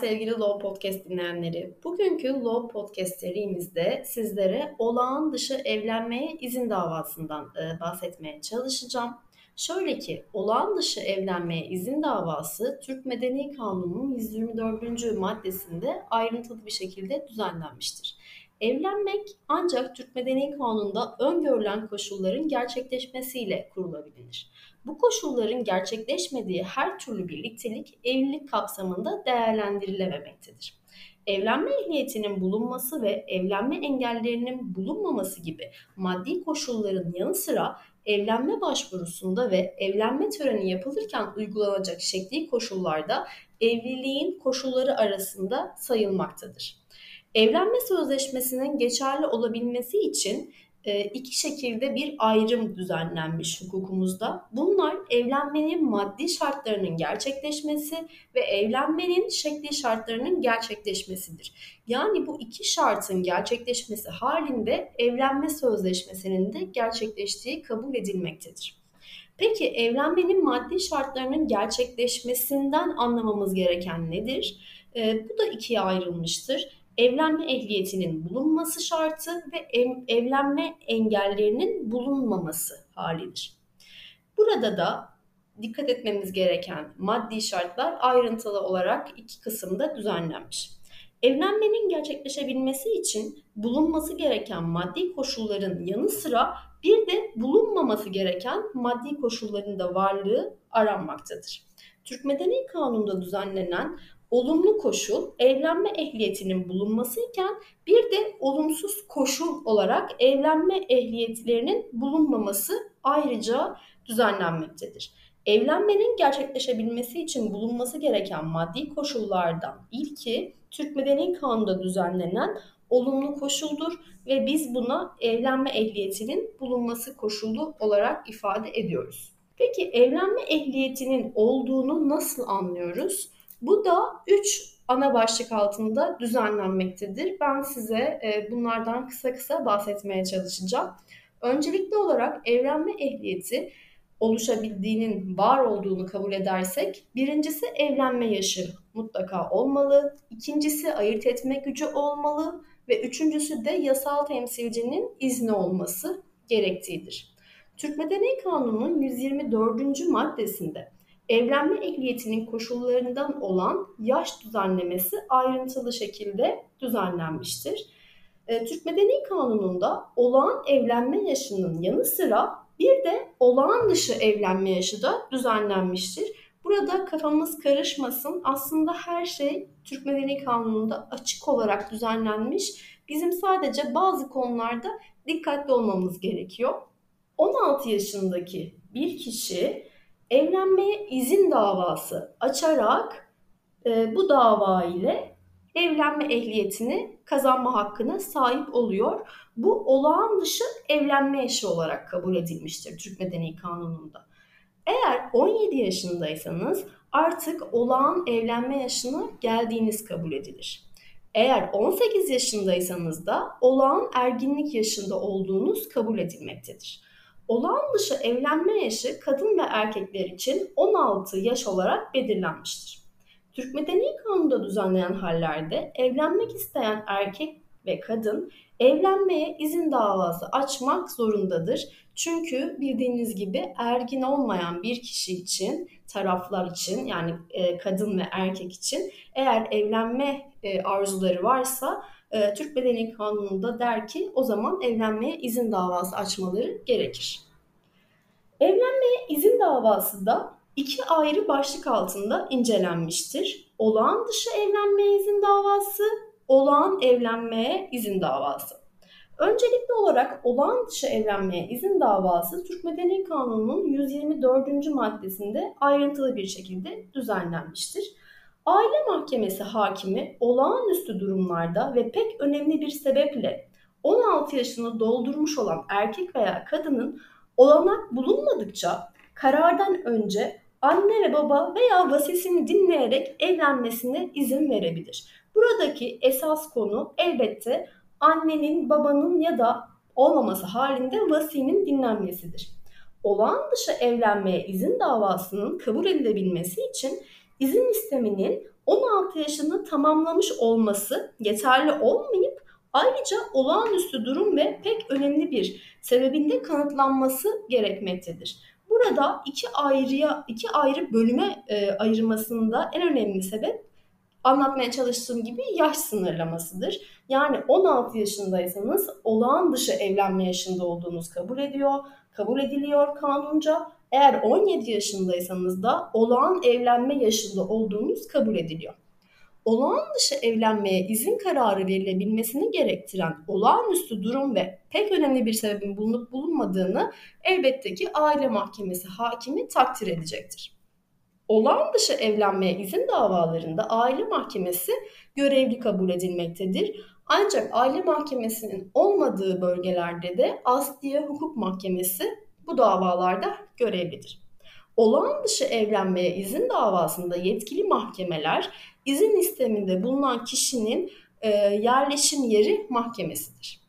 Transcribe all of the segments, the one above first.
sevgili Law Podcast dinleyenleri. Bugünkü Law Podcast serimizde sizlere olağan dışı evlenmeye izin davasından e, bahsetmeye çalışacağım. Şöyle ki olağan dışı evlenmeye izin davası Türk Medeni Kanunu'nun 124. maddesinde ayrıntılı bir şekilde düzenlenmiştir. Evlenmek ancak Türk Medeni Kanunu'nda öngörülen koşulların gerçekleşmesiyle kurulabilir. Bu koşulların gerçekleşmediği her türlü birliktelik evlilik kapsamında değerlendirilememektedir. Evlenme ehliyetinin bulunması ve evlenme engellerinin bulunmaması gibi maddi koşulların yanı sıra evlenme başvurusunda ve evlenme töreni yapılırken uygulanacak şekli koşullarda evliliğin koşulları arasında sayılmaktadır. Evlenme sözleşmesinin geçerli olabilmesi için iki şekilde bir ayrım düzenlenmiş hukukumuzda. Bunlar evlenmenin maddi şartlarının gerçekleşmesi ve evlenmenin şekli şartlarının gerçekleşmesidir. Yani bu iki şartın gerçekleşmesi halinde evlenme sözleşmesinin de gerçekleştiği kabul edilmektedir. Peki evlenmenin maddi şartlarının gerçekleşmesinden anlamamız gereken nedir? E, bu da ikiye ayrılmıştır evlenme ehliyetinin bulunması şartı ve evlenme engellerinin bulunmaması halidir. Burada da dikkat etmemiz gereken maddi şartlar ayrıntılı olarak iki kısımda düzenlenmiş. Evlenmenin gerçekleşebilmesi için bulunması gereken maddi koşulların yanı sıra bir de bulunmaması gereken maddi koşulların da varlığı aranmaktadır. Türk Medeni Kanunu'nda düzenlenen olumlu koşul evlenme ehliyetinin bulunması iken bir de olumsuz koşul olarak evlenme ehliyetlerinin bulunmaması ayrıca düzenlenmektedir. Evlenmenin gerçekleşebilmesi için bulunması gereken maddi koşullardan ilki Türk Medeni Kanunu'nda düzenlenen olumlu koşuldur ve biz buna evlenme ehliyetinin bulunması koşulu olarak ifade ediyoruz. Peki evlenme ehliyetinin olduğunu nasıl anlıyoruz? Bu da 3 ana başlık altında düzenlenmektedir. Ben size e, bunlardan kısa kısa bahsetmeye çalışacağım. Öncelikli olarak evlenme ehliyeti oluşabildiğinin var olduğunu kabul edersek birincisi evlenme yaşı mutlaka olmalı, ikincisi ayırt etme gücü olmalı ve üçüncüsü de yasal temsilcinin izni olması gerektiğidir. Türk Medeni Kanunu'nun 124. maddesinde evlenme ehliyetinin koşullarından olan yaş düzenlemesi ayrıntılı şekilde düzenlenmiştir. E, Türk Medeni Kanunu'nda olağan evlenme yaşının yanı sıra bir de olağan dışı evlenme yaşı da düzenlenmiştir. Burada kafamız karışmasın. Aslında her şey Türk Medeni Kanunu'nda açık olarak düzenlenmiş. Bizim sadece bazı konularda dikkatli olmamız gerekiyor. 16 yaşındaki bir kişi evlenmeye izin davası açarak e, bu dava ile evlenme ehliyetini kazanma hakkına sahip oluyor. Bu olağan dışı evlenme yaşı olarak kabul edilmiştir Türk Medeni Kanunu'nda. Eğer 17 yaşındaysanız artık olağan evlenme yaşına geldiğiniz kabul edilir. Eğer 18 yaşındaysanız da olağan erginlik yaşında olduğunuz kabul edilmektedir. Olağan dışı evlenme yaşı kadın ve erkekler için 16 yaş olarak belirlenmiştir. Türk Medeni Kanunu'da düzenlenen hallerde evlenmek isteyen erkek ve kadın evlenmeye izin davası açmak zorundadır. Çünkü bildiğiniz gibi ergin olmayan bir kişi için, taraflar için yani e, kadın ve erkek için eğer evlenme e, arzuları varsa e, Türk Bedeni Kanunu'nda der ki o zaman evlenmeye izin davası açmaları gerekir. Evlenmeye izin davası da iki ayrı başlık altında incelenmiştir. Olağan dışı evlenmeye izin davası, olağan evlenmeye izin davası. Öncelikli olarak olağan dışı evlenmeye izin davası Türk Medeni Kanunu'nun 124. maddesinde ayrıntılı bir şekilde düzenlenmiştir. Aile Mahkemesi hakimi olağanüstü durumlarda ve pek önemli bir sebeple 16 yaşını doldurmuş olan erkek veya kadının olanak bulunmadıkça karardan önce anne ve baba veya vasisini dinleyerek evlenmesine izin verebilir. Buradaki esas konu elbette annenin, babanın ya da olmaması halinde vasinin dinlenmesidir. Olağan dışı evlenmeye izin davasının kabul edilebilmesi için izin isteminin 16 yaşını tamamlamış olması yeterli olmayıp ayrıca olağanüstü durum ve pek önemli bir sebebinde kanıtlanması gerekmektedir. Burada iki ayrıya iki ayrı bölüme e, ayırmasında en önemli sebep anlatmaya çalıştığım gibi yaş sınırlamasıdır. Yani 16 yaşındaysanız olağan dışı evlenme yaşında olduğunuz kabul ediyor, kabul ediliyor kanunca. Eğer 17 yaşındaysanız da olağan evlenme yaşında olduğunuz kabul ediliyor. Olağan dışı evlenmeye izin kararı verilebilmesini gerektiren olağanüstü durum ve pek önemli bir sebebin bulunup bulunmadığını elbette ki aile mahkemesi hakimi takdir edecektir. Olağan dışı evlenmeye izin davalarında aile mahkemesi görevli kabul edilmektedir. Ancak aile mahkemesinin olmadığı bölgelerde de Asliye Hukuk Mahkemesi bu davalarda görevlidir. Olağan dışı evlenmeye izin davasında yetkili mahkemeler izin isteminde bulunan kişinin e, yerleşim yeri mahkemesidir.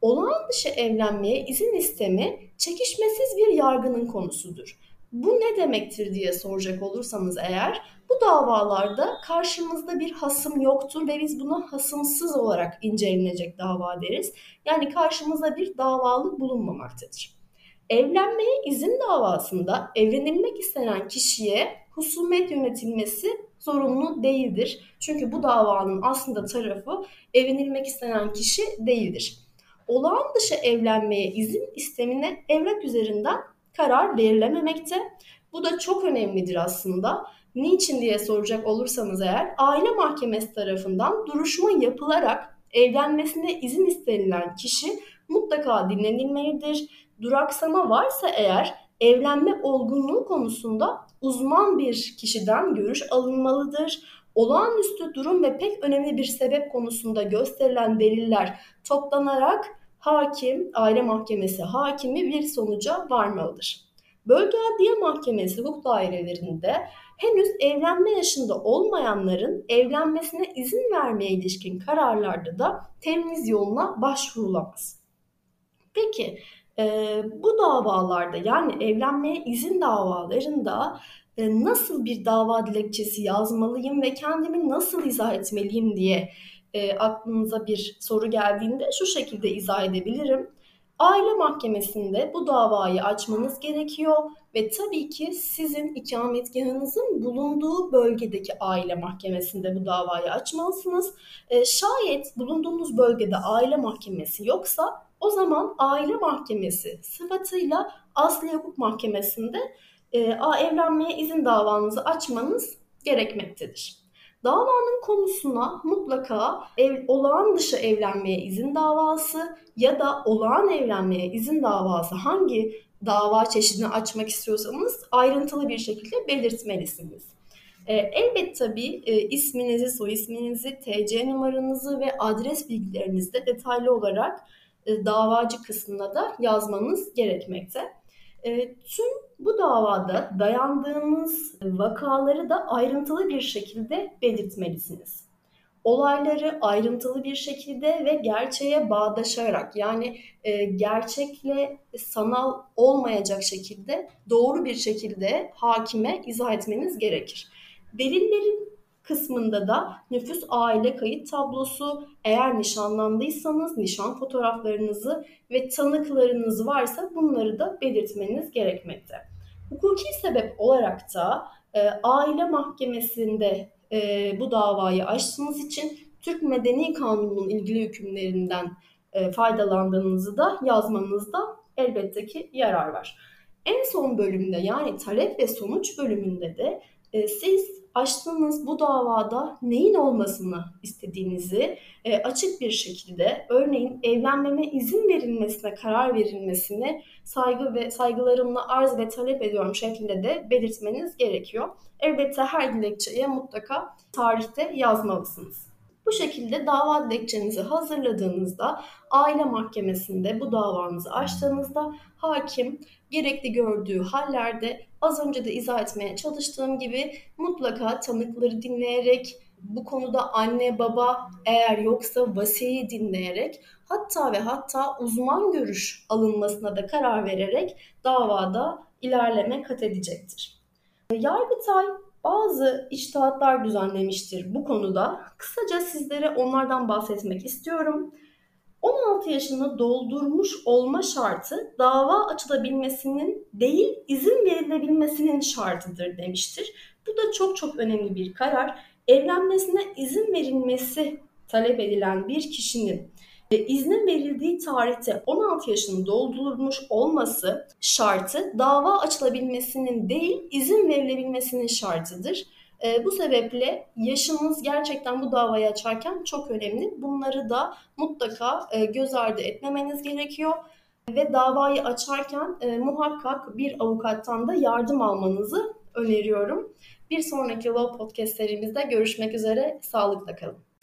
Olağan dışı evlenmeye izin istemi çekişmesiz bir yargının konusudur. Bu ne demektir diye soracak olursanız eğer bu davalarda karşımızda bir hasım yoktur ve biz buna hasımsız olarak incelenecek dava deriz. Yani karşımızda bir davalı bulunmamaktadır. Evlenmeye izin davasında evlenilmek istenen kişiye husumet yönetilmesi zorunlu değildir. Çünkü bu davanın aslında tarafı evlenilmek istenen kişi değildir. Olağan dışı evlenmeye izin istemine evrak üzerinden karar verilememekte. Bu da çok önemlidir aslında. Niçin diye soracak olursanız eğer aile mahkemesi tarafından duruşma yapılarak evlenmesine izin istenilen kişi mutlaka dinlenilmelidir. Duraksama varsa eğer evlenme olgunluğu konusunda uzman bir kişiden görüş alınmalıdır. Olağanüstü durum ve pek önemli bir sebep konusunda gösterilen deliller toplanarak hakim, aile mahkemesi hakimi bir sonuca varmalıdır. Bölge Adliye Mahkemesi hukuk dairelerinde henüz evlenme yaşında olmayanların evlenmesine izin vermeye ilişkin kararlarda da temyiz yoluna başvurulamaz. Peki e, bu davalarda yani evlenmeye izin davalarında e, nasıl bir dava dilekçesi yazmalıyım ve kendimi nasıl izah etmeliyim diye e, aklınıza bir soru geldiğinde şu şekilde izah edebilirim. Aile mahkemesinde bu davayı açmanız gerekiyor ve tabii ki sizin ikametgahınızın bulunduğu bölgedeki aile mahkemesinde bu davayı açmalısınız. E, şayet bulunduğunuz bölgede aile mahkemesi yoksa o zaman aile mahkemesi sıfatıyla asli hukuk mahkemesinde e, evlenmeye izin davanızı açmanız gerekmektedir. Davanın konusuna mutlaka ev, olağan dışı evlenmeye izin davası ya da olağan evlenmeye izin davası hangi dava çeşidini açmak istiyorsanız ayrıntılı bir şekilde belirtmelisiniz. E, elbet tabii e, isminizi, soy isminizi, TC numaranızı ve adres bilgilerinizi de detaylı olarak e, davacı kısmına da yazmanız gerekmekte. E, tüm bu davada dayandığınız vakaları da ayrıntılı bir şekilde belirtmelisiniz. Olayları ayrıntılı bir şekilde ve gerçeğe bağdaşarak yani e, gerçekle sanal olmayacak şekilde doğru bir şekilde hakime izah etmeniz gerekir. Delillerin kısmında da nüfus aile kayıt tablosu, eğer nişanlandıysanız nişan fotoğraflarınızı ve tanıklarınız varsa bunları da belirtmeniz gerekmekte. Hukuki sebep olarak da e, aile mahkemesinde e, bu davayı açtığınız için Türk Medeni Kanunu'nun ilgili hükümlerinden e, faydalandığınızı da yazmanızda elbette ki yarar var. En son bölümde yani talep ve sonuç bölümünde de e, siz açtığınız bu davada neyin olmasını istediğinizi e, açık bir şekilde örneğin evlenmeme izin verilmesine karar verilmesini saygı ve saygılarımla arz ve talep ediyorum şeklinde de belirtmeniz gerekiyor. Elbette her dilekçeye mutlaka tarihte yazmalısınız. Bu şekilde dava dilekçenizi hazırladığınızda aile mahkemesinde bu davanızı açtığınızda hakim gerekli gördüğü hallerde az önce de izah etmeye çalıştığım gibi mutlaka tanıkları dinleyerek bu konuda anne baba eğer yoksa vasiyi dinleyerek hatta ve hatta uzman görüş alınmasına da karar vererek davada ilerleme kat edecektir. Yargıtay bazı içtihatlar düzenlemiştir bu konuda. Kısaca sizlere onlardan bahsetmek istiyorum. 16 yaşını doldurmuş olma şartı dava açılabilmesinin değil izin verilebilmesinin şartıdır demiştir. Bu da çok çok önemli bir karar. Evlenmesine izin verilmesi talep edilen bir kişinin ve iznin verildiği tarihte 16 yaşını doldurmuş olması şartı dava açılabilmesinin değil izin verilebilmesinin şartıdır. E, bu sebeple yaşınız gerçekten bu davayı açarken çok önemli. Bunları da mutlaka e, göz ardı etmemeniz gerekiyor. Ve davayı açarken e, muhakkak bir avukattan da yardım almanızı öneriyorum. Bir sonraki Law Podcast serimizde görüşmek üzere. Sağlıkla kalın.